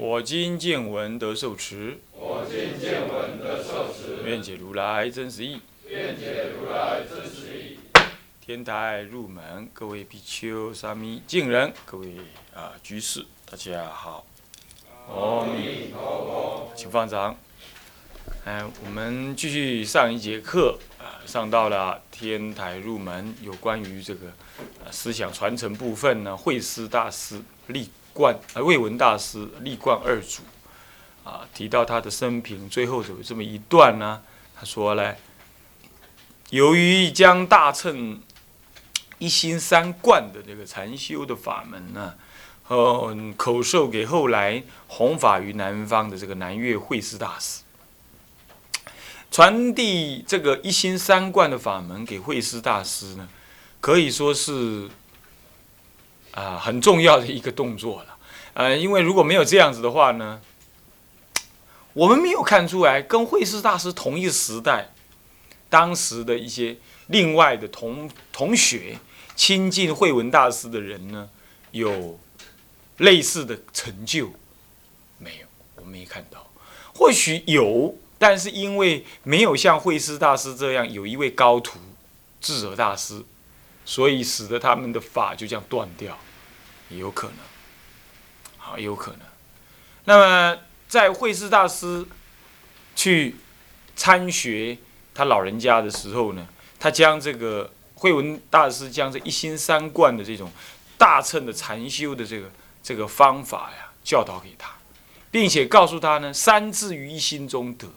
我今见闻得受持。我今见闻得受持。愿解如来真实义。愿解如来真实义。天台入门，各位比丘、沙弥、敬人，各位啊居士，大家好。阿弥陀佛。请放掌。哎，我们继续上一节课啊，上到了天台入门，有关于这个思想传承部分呢，慧思大师立冠啊，慧文大师立冠二祖啊，提到他的生平，最后有这么一段呢，他说嘞，由于将大乘一心三观的这个禅修的法门呢，哦，口授给后来弘法于南方的这个南岳慧思大师。传递这个一心三观的法门给慧思大师呢，可以说是啊很重要的一个动作了。呃，因为如果没有这样子的话呢，我们没有看出来跟慧师大师同一时代，当时的一些另外的同同学亲近慧文大师的人呢，有类似的成就没有？我没看到，或许有。但是因为没有像慧师大师这样有一位高徒智者大师，所以使得他们的法就这样断掉，也有可能，好，有可能。那么在慧思大师去参学他老人家的时候呢，他将这个慧文大师将这一心三观的这种大乘的禅修的这个这个方法呀教导给他，并且告诉他呢，三字于一心中得。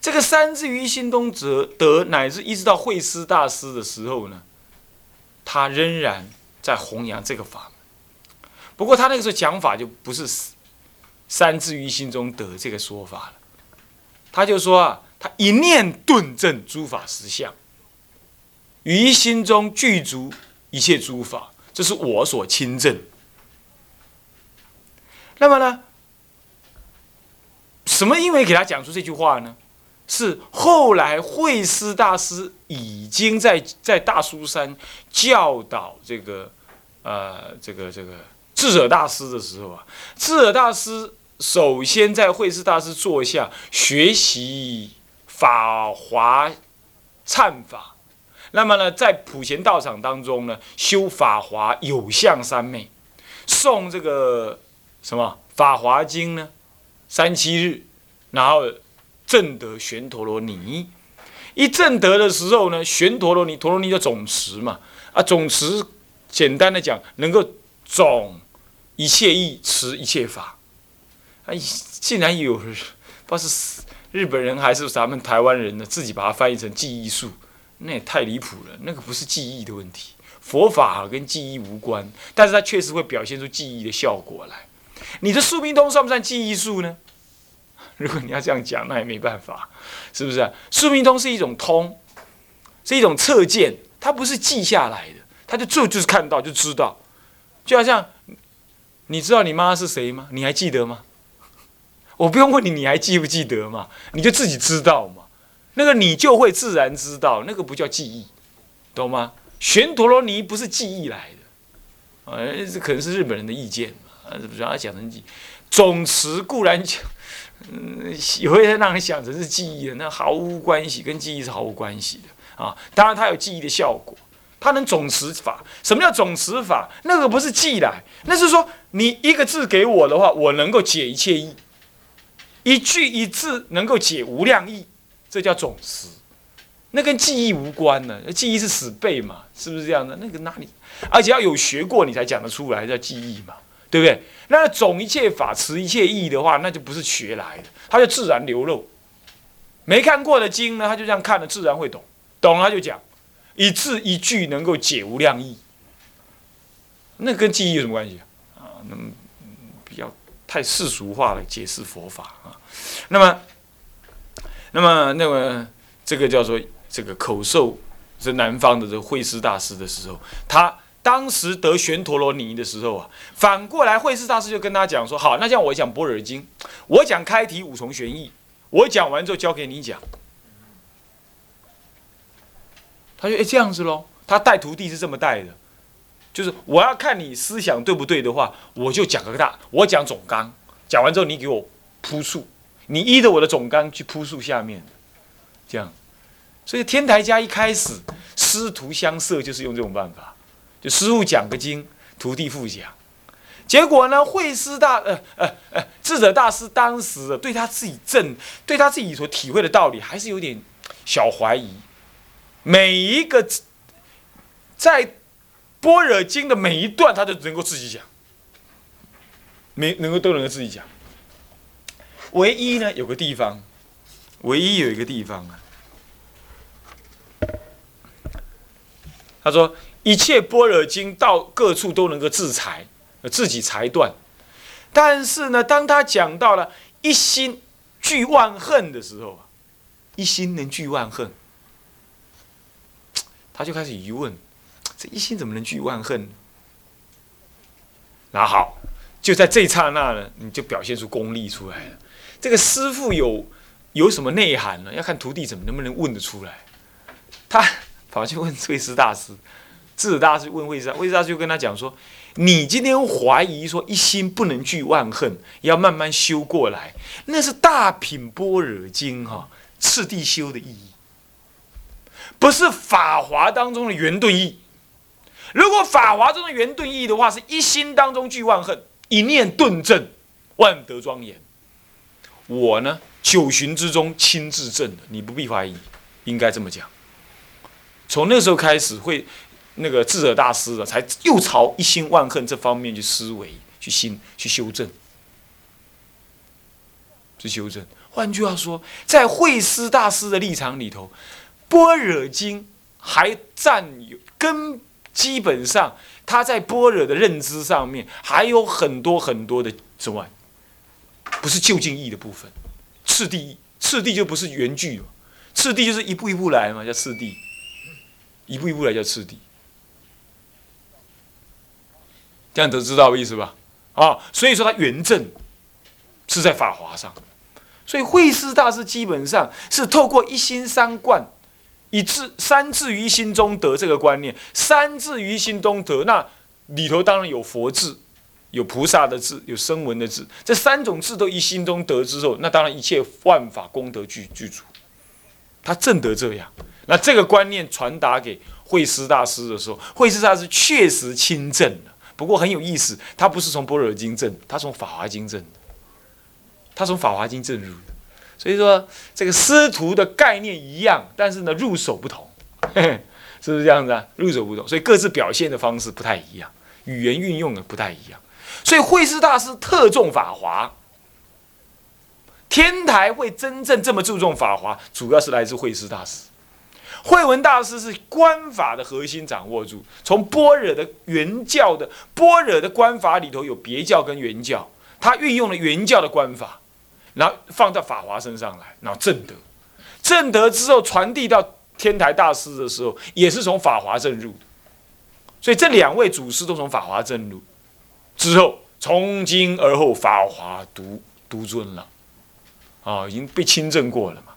这个三字于一心中则得，乃至一直到慧思大师的时候呢，他仍然在弘扬这个法门。不过他那个时候讲法就不是三字于心中得这个说法了，他就说啊，他一念顿证诸法实相，于心中具足一切诸法，这是我所亲证。那么呢，什么因为给他讲出这句话呢？是后来慧思大师已经在在大苏山教导这个呃这个这个智者大师的时候啊，智者大师首先在慧思大师座下学习法华忏法，那么呢，在普贤道场当中呢修法华有相三昧，诵这个什么法华经呢三七日，然后。正得玄陀罗尼，一正得的时候呢，玄陀罗尼，陀罗尼叫总持嘛，啊，总持，简单的讲，能够总一切意，持一切法。啊，竟然有，不知道是日本人还是咱们台湾人呢，自己把它翻译成记忆术，那也太离谱了。那个不是记忆的问题，佛法跟记忆无关，但是它确实会表现出记忆的效果来。你的宿命通算不算记忆术呢？如果你要这样讲，那也没办法，是不是？啊宿命通是一种通，是一种测见，它不是记下来的，它就就就是看到就知道，就好像你知道你妈是谁吗？你还记得吗？我不用问你，你还记不记得嘛？你就自己知道嘛，那个你就会自然知道，那个不叫记忆，懂吗？玄陀罗尼不是记忆来的，呃，这可能是日本人的意见嘛，啊，不是？他讲成记，总持固然讲。嗯，也会让人想成是记忆的，那毫无关系，跟记忆是毫无关系的啊。当然，它有记忆的效果，它能总持法。什么叫总持法？那个不是记来，那是说你一个字给我的话，我能够解一切意；一句一字能够解无量意，这叫总持。那跟记忆无关呢，记忆是死背嘛，是不是这样的？那个哪里？而且要有学过，你才讲得出来叫记忆嘛。对不对？那总一切法持一切义的话，那就不是学来的，它就自然流露。没看过的经呢，他就这样看了，自然会懂。懂了就讲，一字一句能够解无量义。那跟记忆有什么关系啊？啊，那么比较太世俗化来解释佛法啊。那么，那么，那么这个叫做这个口授是南方的这个慧师大师的时候，他当时得玄陀罗尼的时候啊，反过来慧世大师就跟他讲说：好，那这样我讲般若经，我讲开题五重玄义，我讲完之后交给你讲。他说：哎，这样子喽。他带徒弟是这么带的，就是我要看你思想对不对的话，我就讲个大，我讲总纲，讲完之后你给我铺述，你依着我的总纲去铺述下面，这样。所以天台家一开始师徒相摄就是用这种办法，就师傅讲个经，徒弟复讲。结果呢，慧师大呃呃呃智者大师当时对他自己正，对他自己所体会的道理还是有点小怀疑，每一个。在《般若经》的每一段，他都能够自己讲，每能够都能够自己讲。唯一呢，有个地方，唯一有一个地方啊，他说一切般若经到各处都能够自裁，自己裁断。但是呢，当他讲到了一心具万恨的时候啊，一心能具万恨，他就开始疑问。这一心怎么能具万恨？那好，就在这一刹那呢，你就表现出功力出来了。这个师傅有有什么内涵呢？要看徒弟怎么能不能问得出来。他跑去问慧师大师，智者大师问慧师，慧师大师就跟他讲说：“你今天怀疑说一心不能具万恨，要慢慢修过来，那是大品般若经哈次第修的意义，不是法华当中的圆顿意。”如果法华中的圆顿意的话，是一心当中具万恨，一念顿正，万德庄严。我呢，九旬之中亲自证的，你不必怀疑，应该这么讲。从那时候开始，会那个智者大师了，才又朝一心万恨这方面去思维、去心、去修正、去修正。换句话说，在慧思大师的立场里头，《般若经》还占有根。基本上，他在般若的认知上面还有很多很多的之外，不是就近义的部分，次第义，次第就不是原句了，次第就是一步一步来嘛，叫次第，一步一步来叫次第，这样都知道意思吧？啊，所以说他原正是在法华上，所以慧师大师基本上是透过一心三观。以至三至于心中得这个观念，三至于心中得，那里头当然有佛智，有菩萨的智，有声闻的智，这三种智都一心中得之后，那当然一切万法功德具具足。他正得这样，那这个观念传达给慧师大师的时候，慧师大师确实亲证了。不过很有意思，他不是从般若经证，他从法华经证的，他从法华经证入的。所以说，这个师徒的概念一样，但是呢，入手不同，是不是这样子啊？入手不同，所以各自表现的方式不太一样，语言运用的不太一样。所以慧师大师特重法华，天台会真正这么注重法华，主要是来自慧师大师。慧文大师是观法的核心掌握住，从般若的原教的般若的观法里头有别教跟原教，他运用了原教的观法。然后放到法华身上来，然后正德，正德之后传递到天台大师的时候，也是从法华正入的。所以这两位祖师都从法华正入，之后从今而后法华独独尊了，啊，已经被亲证过了嘛，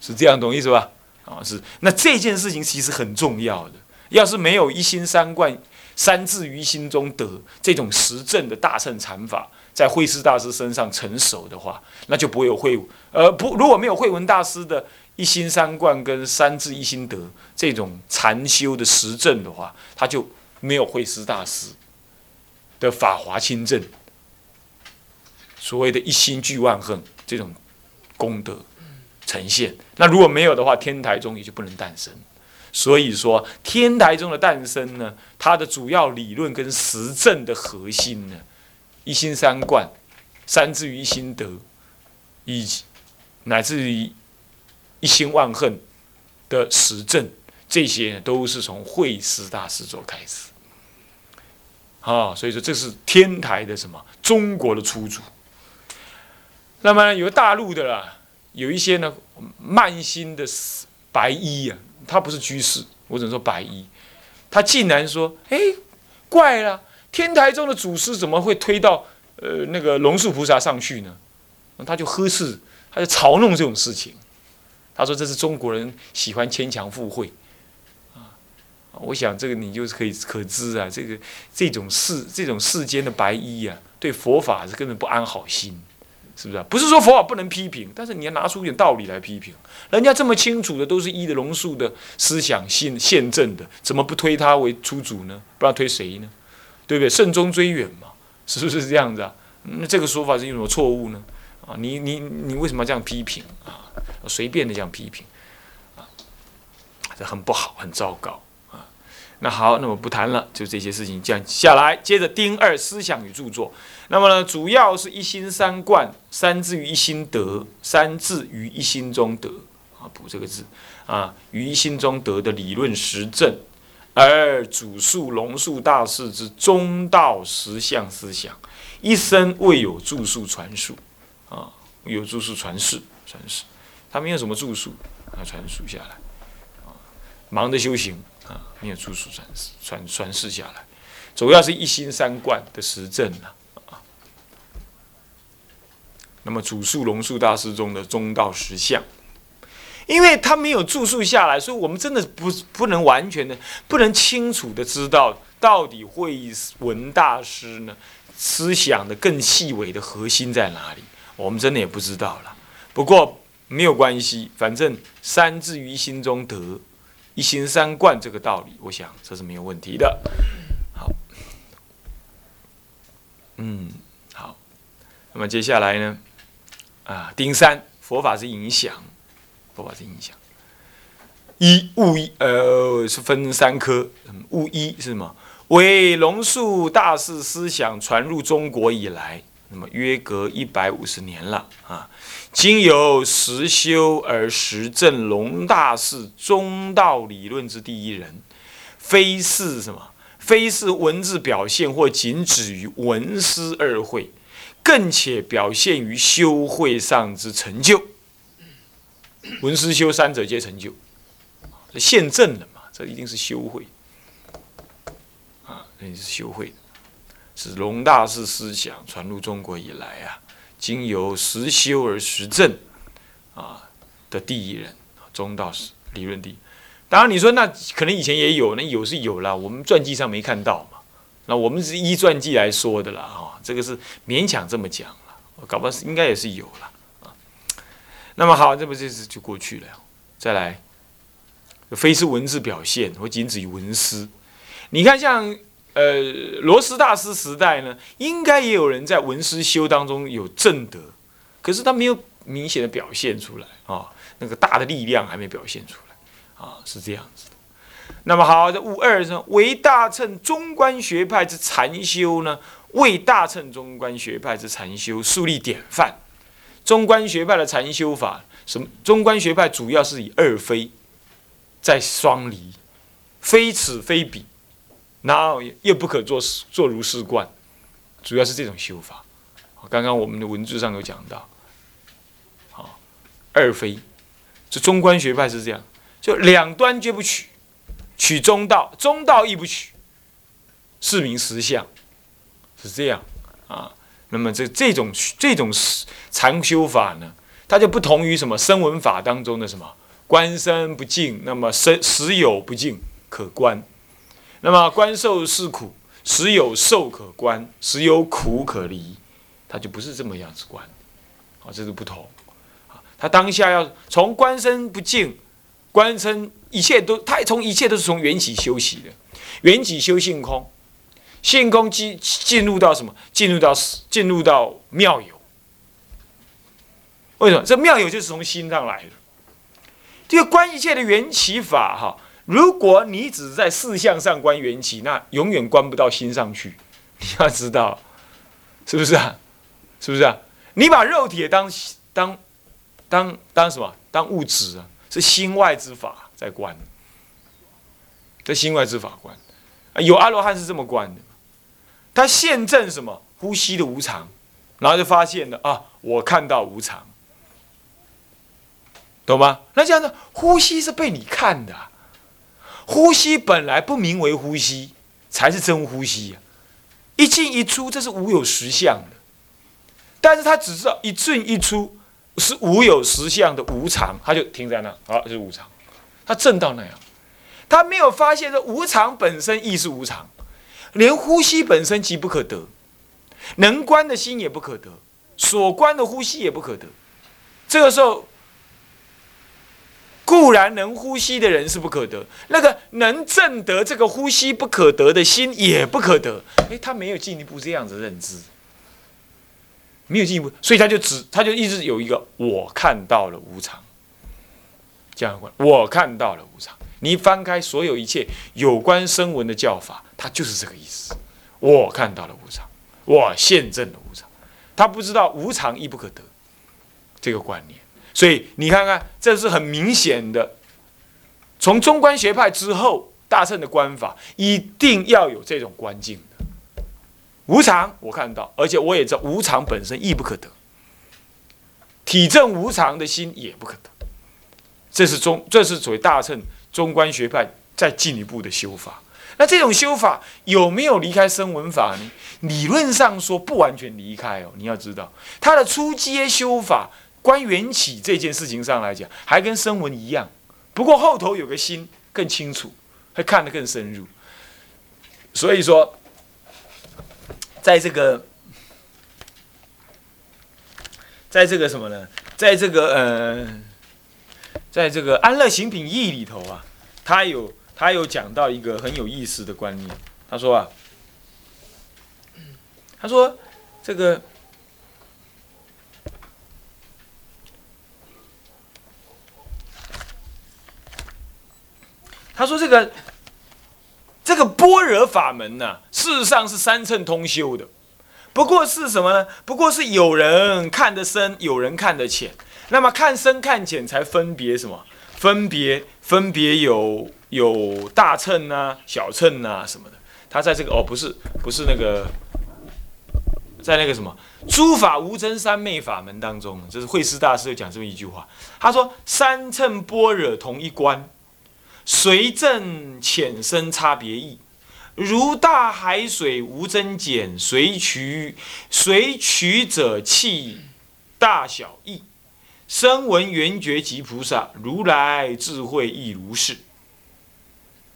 是这样懂意思吧？啊，是。那这件事情其实很重要的，要是没有一心三观、三至于心中得这种实证的大乘禅法。在慧师大师身上成熟的话，那就不会有慧，呃不，如果没有慧文大师的一心三观跟三智一心得这种禅修的实证的话，他就没有慧师大师的法华清正，所谓的一心具万恨这种功德呈现。那如果没有的话，天台中也就不能诞生。所以说，天台中的诞生呢，它的主要理论跟实证的核心呢。一心三观，三至于心得，以及乃至于一心万恨的实证，这些都是从慧师大师做开始。啊，所以说这是天台的什么中国的初祖。那么有大陆的啦，有一些呢慢心的白衣啊，他不是居士，我只能说白衣，他竟然说：“哎，怪了，天台中的祖师怎么会推到呃那个龙树菩萨上去呢？”他就呵斥，他就嘲弄这种事情。他说：“这是中国人喜欢牵强附会。”我想这个你就是可以可知啊，这个这种世这种世间的白衣啊，对佛法是根本不安好心，是不是啊？不是说佛法不能批评，但是你要拿出一点道理来批评。人家这么清楚的都是依的龙树的思想现现证的，怎么不推他为出主呢？不知道推谁呢？对不对？慎终追远嘛，是不是这样子啊？那这个说法是有什么错误呢？啊，你你你为什么要这样批评啊？随便的这样批评啊，这很不好，很糟糕。那好，那么不谈了，就这些事情讲下来。接着丁二思想与著作，那么呢，主要是一心三观，三字于一心得，三字于一心中得啊，补这个字。啊，于一心中得的理论实证，而主述龙树大师之中道实相思想，一生未有著述传述。啊，有著述传世传世，他没有什么著述啊传述下来，忙着修行。啊，没有著述传传传世下来，主要是一心三观的实证啊。那么主述龙树大师中的中道实相，因为他没有住宿下来，所以我们真的不不能完全的、不能清楚的知道到底慧文大师呢思想的更细微的核心在哪里，我们真的也不知道了。不过没有关系，反正三字于心中得。一心三观这个道理，我想这是没有问题的。好，嗯，好。那么接下来呢？啊，丁三，佛法是影响，佛法是影响。一物一，呃，是分三科。物一是什么？为龙树大士思想传入中国以来。那么约隔一百五十年了啊，今有实修而实证龙大士中道理论之第一人，非是什么？非是文字表现或仅止于文思二会，更且表现于修会上之成就。文思修三者皆成就，现证了嘛？这一定是修会啊，那是修会。是龙大师思想传入中国以来啊，经由实修而实证啊的第一人，中道士理论第一。当然你说那可能以前也有，那有是有了，我们传记上没看到嘛。那我们是依传记来说的啦，哈，这个是勉强这么讲了，搞不好是应该也是有了啊。那么好，这不就是就过去了？再来，非是文字表现，或仅止于文思。你看像。呃，罗斯大师时代呢，应该也有人在文思修当中有正德，可是他没有明显的表现出来啊，那个大的力量还没表现出来啊，是这样子的。那么好，这五二呢，为大乘中观学派之禅修呢，为大乘中观学派之禅修树立典范。中观学派的禅修法，什么？中观学派主要是以二非在双离，非此非彼。然后又不可做做如是观，主要是这种修法。刚刚我们的文字上有讲到，好，二非，这中观学派是这样，就两端皆不取，取中道，中道亦不取，是名实相，是这样啊。那么这这种这种禅修法呢，它就不同于什么声闻法当中的什么观身不净，那么身实有不净可观。那么观受是苦，时有受可观，时有苦可离，他就不是这么样子观，啊，这是不同，他当下要从观身不净，观身一切都，他从一切都是从缘起修习的，缘起修性空，性空进进入到什么？进入到进入到妙有，为什么？这妙有就是从心上来的，这个观一切的缘起法，哈。如果你只在四相上观缘起，那永远观不到心上去。你要知道，是不是啊？是不是啊？你把肉体当当当当什么？当物质啊？是心外之法在观，这心外之法观。有阿罗汉是这么观的，他现证什么呼吸的无常，然后就发现了啊，我看到无常，懂吗？那这样子，呼吸是被你看的，呼吸本来不名为呼吸，才是真呼吸呀。一进一出，这是无有实相的，但是他只知道一进一出是无有实相的无常，他就停在那，好，就是无常。他正到那样，他没有发现这无常本身亦是无常，连呼吸本身即不可得，能观的心也不可得，所观的呼吸也不可得。这个时候，固然能呼吸的人是不可得，那个能证得这个呼吸不可得的心也不可得。诶，他没有进一步这样子认知，没有进一步，所以他就只，他就一直有一个我看到了无常。这样观，我看到了无常。你翻开所有一切有关声闻的教法，它就是这个意思。我看到了无常，我现证了无常。他不知道无常亦不可得这个观念，所以你看看，这是很明显的。从中观学派之后，大乘的观法一定要有这种观境的无常。我看到，而且我也知道无常本身亦不可得，体证无常的心也不可得。这是中，这是所谓大乘中观学派再进一步的修法。那这种修法有没有离开声闻法呢？理论上说不完全离开哦。你要知道，它的初阶修法观缘起这件事情上来讲，还跟声闻一样。不过后头有个心更清楚，会看得更深入。所以说，在这个，在这个什么呢？在这个呃。在这个《安乐行品义》里头啊，他有他有讲到一个很有意思的观念。他说啊，他说这个，他说这个这个般若法门呢，事实上是三乘通修的，不过是什么呢？不过是有人看得深，有人看得浅。那么看深看浅才分别什么？分别分别有有大乘呐、小乘呐什么的。他在这个哦，不是不是那个，在那个什么诸法无真三昧法门当中，这是慧师大师讲这么一句话。他说：三乘般若同一观，随正浅深差别异，如大海水无增减，随取随取者气大小异。声闻缘觉及菩萨，如来智慧亦如是。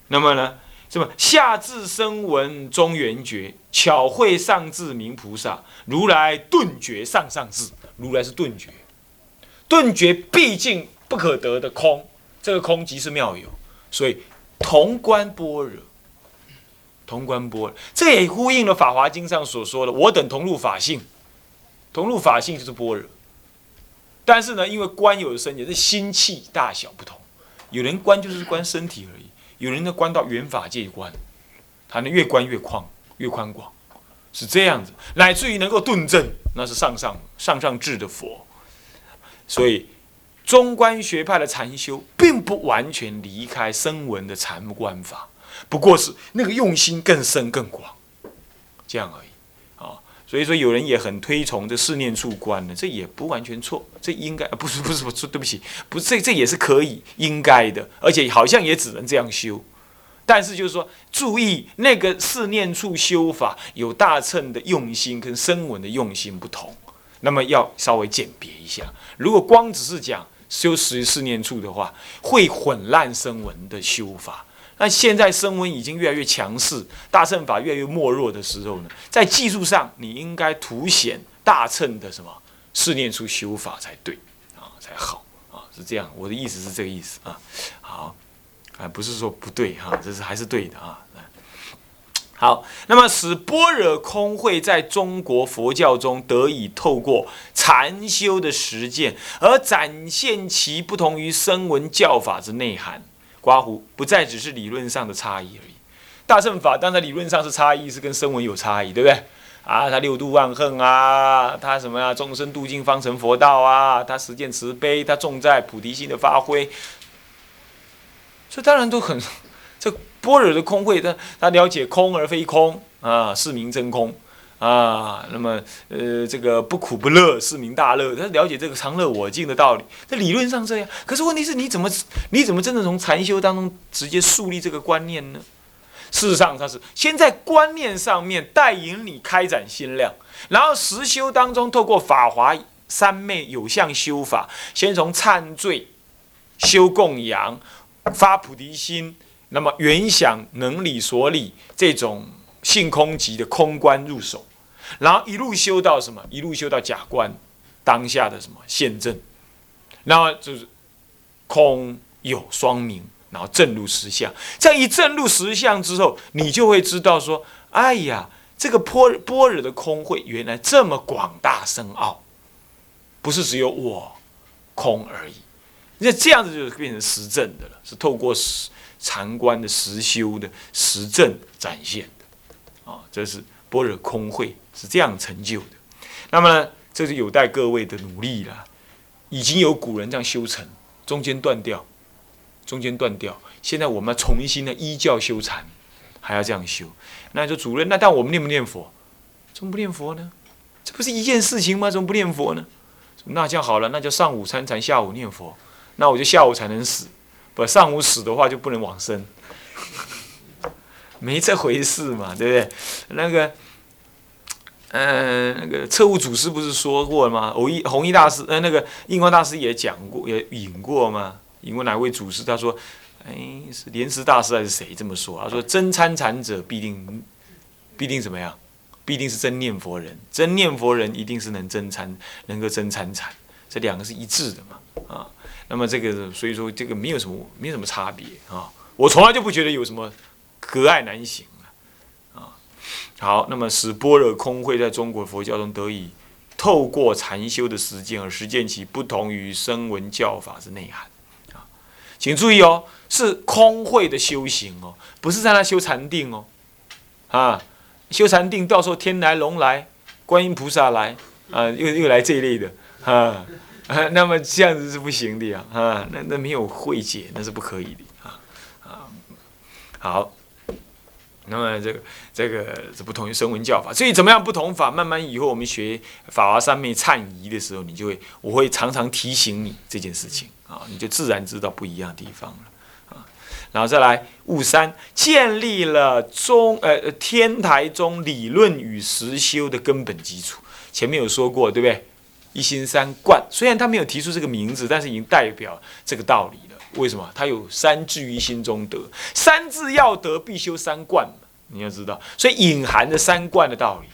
那么呢？什么下至声闻中缘觉，巧慧上至明菩萨，如来顿觉上上智。如来是顿觉，顿觉毕竟不可得的空，这个空即是妙有，所以同观般若，同观般若，这也呼应了《法华经》上所说的：“我等同入法性，同入法性就是般若。”但是呢，因为观有身，也是心气大小不同。有人观就是观身体而已，有人呢观到圆法界观，他能越观越宽，越宽广，是这样子，乃至于能够顿证，那是上上上上智的佛。所以中观学派的禅修，并不完全离开声闻的禅观法，不过是那个用心更深更广，这样而已。啊所以说，有人也很推崇这四念处观呢，这也不完全错，这应该不是不是不是，对不起，不，这这也是可以应该的，而且好像也只能这样修。但是就是说，注意那个四念处修法有大乘的用心跟声闻的用心不同，那么要稍微鉴别一下。如果光只是讲修十四念处的话，会混乱声闻的修法。那现在声闻已经越来越强势，大乘法越来越没落的时候呢，在技术上你应该凸显大乘的什么四念处修法才对啊，才好啊，是这样。我的意思是这个意思啊。好，啊不是说不对哈，这是还是对的啊。好，那么使般若空会在中国佛教中得以透过禅修的实践而展现其不同于声闻教法之内涵。刮胡不再只是理论上的差异而已，大乘法当然理论上是差异，是跟声闻有差异，对不对？啊，他六度万恨啊，他什么啊？众生度尽方成佛道啊，他实践慈悲，他重在菩提心的发挥，这当然都很，般若的空慧，他他了解空而非空啊，是名真空啊。那么呃，这个不苦不乐是名大乐，他了解这个常乐我净的道理。这理论上这样，可是问题是你怎么你怎么真的从禅修当中直接树立这个观念呢？事实上，他是先在观念上面带引你开展心量，然后实修当中透过法华三昧有相修法，先从忏罪、修供养、发菩提心，那么原想能理所理这种性空级的空观入手，然后一路修到什么？一路修到假观当下的什么现证，然后就是空有双明。然后证入实相，这一证入实相之后，你就会知道说：哎呀，这个般般若的空慧原来这么广大深奥，不是只有我空而已。那这样子就变成实证的了，是透过实禅观的实修的实证展现的。啊，这是般若空慧是这样成就的。那么，这是有待各位的努力了。已经有古人这样修成，中间断掉。中间断掉，现在我们要重新的依教修禅，还要这样修。那就主任，那但我们念不念佛？怎么不念佛呢？这不是一件事情吗？怎么不念佛呢？那这样好了，那就上午参禅，下午念佛。那我就下午才能死，不上午死的话就不能往生，没这回事嘛，对不对？那个，嗯，那个测物祖师不是说过吗？偶一弘一大师，呃，那个印光大师也讲过，也引过吗？引过哪位祖师他说：“哎，是莲池大师还是谁这么说？他说真参禅者必定必定怎么样？必定是真念佛人。真念佛人一定是能真参，能够真参禅。这两个是一致的嘛？啊，那么这个所以说这个没有什么没有什么差别啊。我从来就不觉得有什么隔爱难行啊。好，那么使般若空会在中国佛教中得以透过禅修的实践而实践其不同于声闻教法之内涵啊。”请注意哦，是空慧的修行哦，不是在那修禅定哦，啊，修禅定到时候天来龙来，观音菩萨来，啊，又又来这一类的，啊，那么这样子是不行的呀，啊，那那没有慧解，那是不可以的，啊啊，好。那么这个这个是不同于声闻教法，所以怎么样不同法？慢慢以后我们学法华三昧忏仪的时候，你就会我会常常提醒你这件事情啊，你就自然知道不一样的地方了啊。然后再来悟三，建立了中呃天台中理论与实修的根本基础。前面有说过，对不对？一心三观，虽然他没有提出这个名字，但是已经代表这个道理了。为什么？他有三字于心中得，三字要得，必修三观你要知道，所以隐含着三观的道理，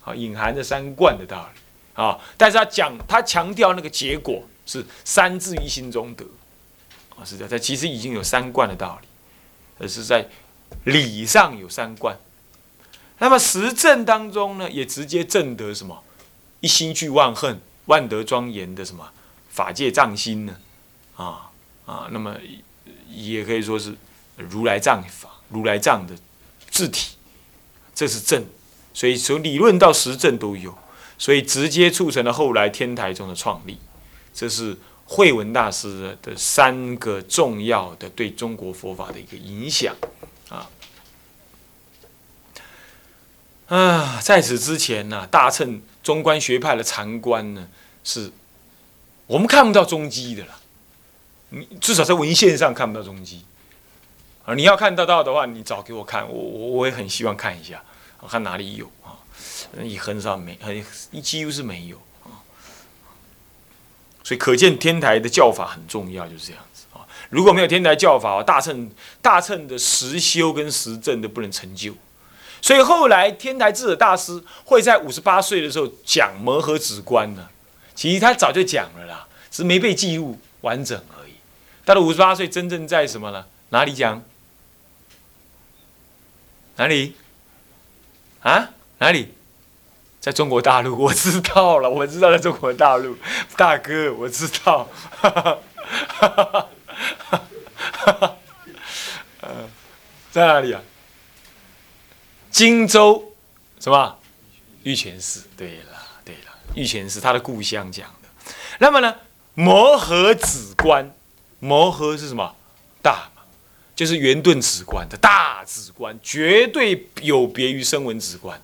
好，隐含着三观的道理啊。但是他讲，他强调那个结果是三字于心中得，啊，是这样。他其实已经有三观的道理，而是在理上有三观。那么实证当中呢，也直接证得什么？一心具万恨，万德庄严的什么法界藏心呢？啊。啊，那么也可以说是如来藏法，如来藏的字体，这是正，所以从理论到实证都有，所以直接促成了后来天台宗的创立。这是慧文大师的三个重要的对中国佛法的一个影响啊。啊，在此之前呢，大乘中观学派的禅观呢，是我们看不到踪迹的了。你至少在文献上看不到踪迹，啊，你要看得到的话，你找给我看，我我我也很希望看一下，我看哪里有啊，也很少没，很几乎是没有啊，所以可见天台的教法很重要，就是这样子啊。如果没有天台教法，大乘大乘的实修跟实证都不能成就。所以后来天台智者大师会在五十八岁的时候讲摩诃止观呢，其实他早就讲了啦，只是没被记录完整而已。到了五十八岁真正在什么呢？哪里讲？哪里？啊？哪里？在中国大陆，我知道了，我知道在中国大陆，大哥，我知道。哈哈哈在哪里啊？荆州什么？玉泉寺。对了，对了，玉泉寺他的故乡讲的。那么呢？摩诃子观。摩诃是什么？大，就是圆顿子观的大子观，绝对有别于声闻子观，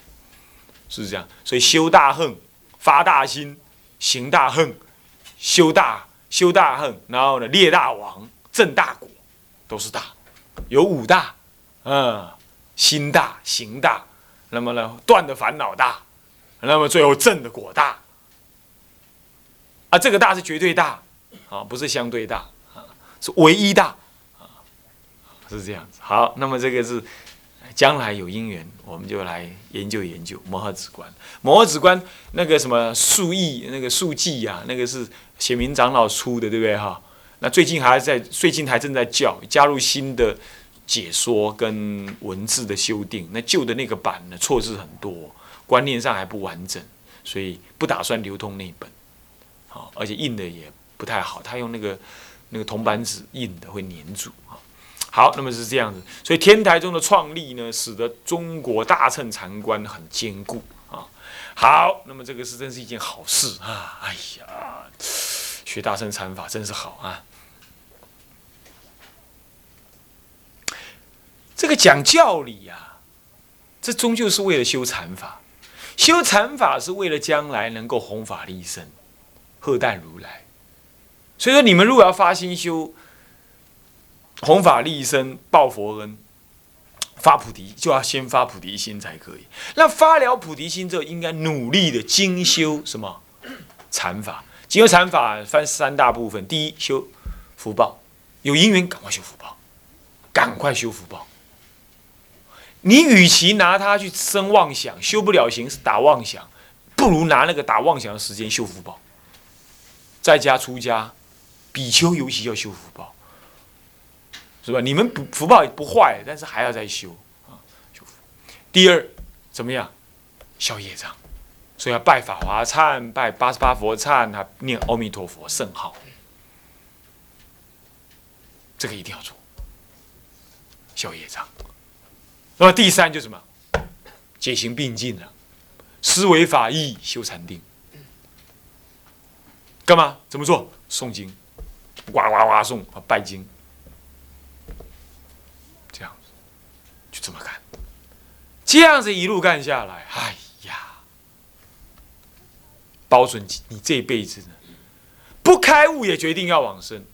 是这样？所以修大恨，发大心，行大恨，修大修大恨，然后呢，列大王，正大果，都是大，有五大，嗯，心大，行大，那么呢，断的烦恼大，那么最后正的果大，啊，这个大是绝对大，啊，不是相对大，啊，是唯一大啊。是这样子，好，那么这个是将来有因缘，我们就来研究研究摩诃止观。摩诃止观那个什么数义那个数记呀，那个是显明长老出的，对不对哈？那最近还在，最近还正在教加入新的解说跟文字的修订。那旧的那个版呢，错字很多，观念上还不完整，所以不打算流通那本。好，而且印的也不太好，他用那个那个铜板纸印的会粘住啊。好，那么是这样子，所以天台宗的创立呢，使得中国大乘禅观很坚固啊。好，那么这个是真是一件好事啊！哎呀，学大乘禅法真是好啊。这个讲教理呀，这终究是为了修禅法，修禅法是为了将来能够弘法利生，贺诞如来。所以说，你们如果要发心修。弘法利生报佛恩，发菩提就要先发菩提心才可以。那发了菩提心之后，应该努力的精修什么禅法？精修禅法分三大部分：第一，修福报，有因缘赶快修福报，赶快修福报。你与其拿它去生妄想，修不了行是打妄想，不如拿那个打妄想的时间修福报。在家出家，比丘尤其要修福报。是吧？你们不福报不坏，但是还要再修啊。修福第二，怎么样？消业障，所以要拜法华忏，拜八十八佛忏，还念阿弥陀佛圣号。这个一定要做，消业障。那么第三就是什么？解行并进了，思维法义，修禅定。干嘛？怎么做？诵经，哇哇哇诵啊，拜经。这样子就这么干，这样子一路干下来，哎呀，保准你这辈子呢，不开悟也决定要往生。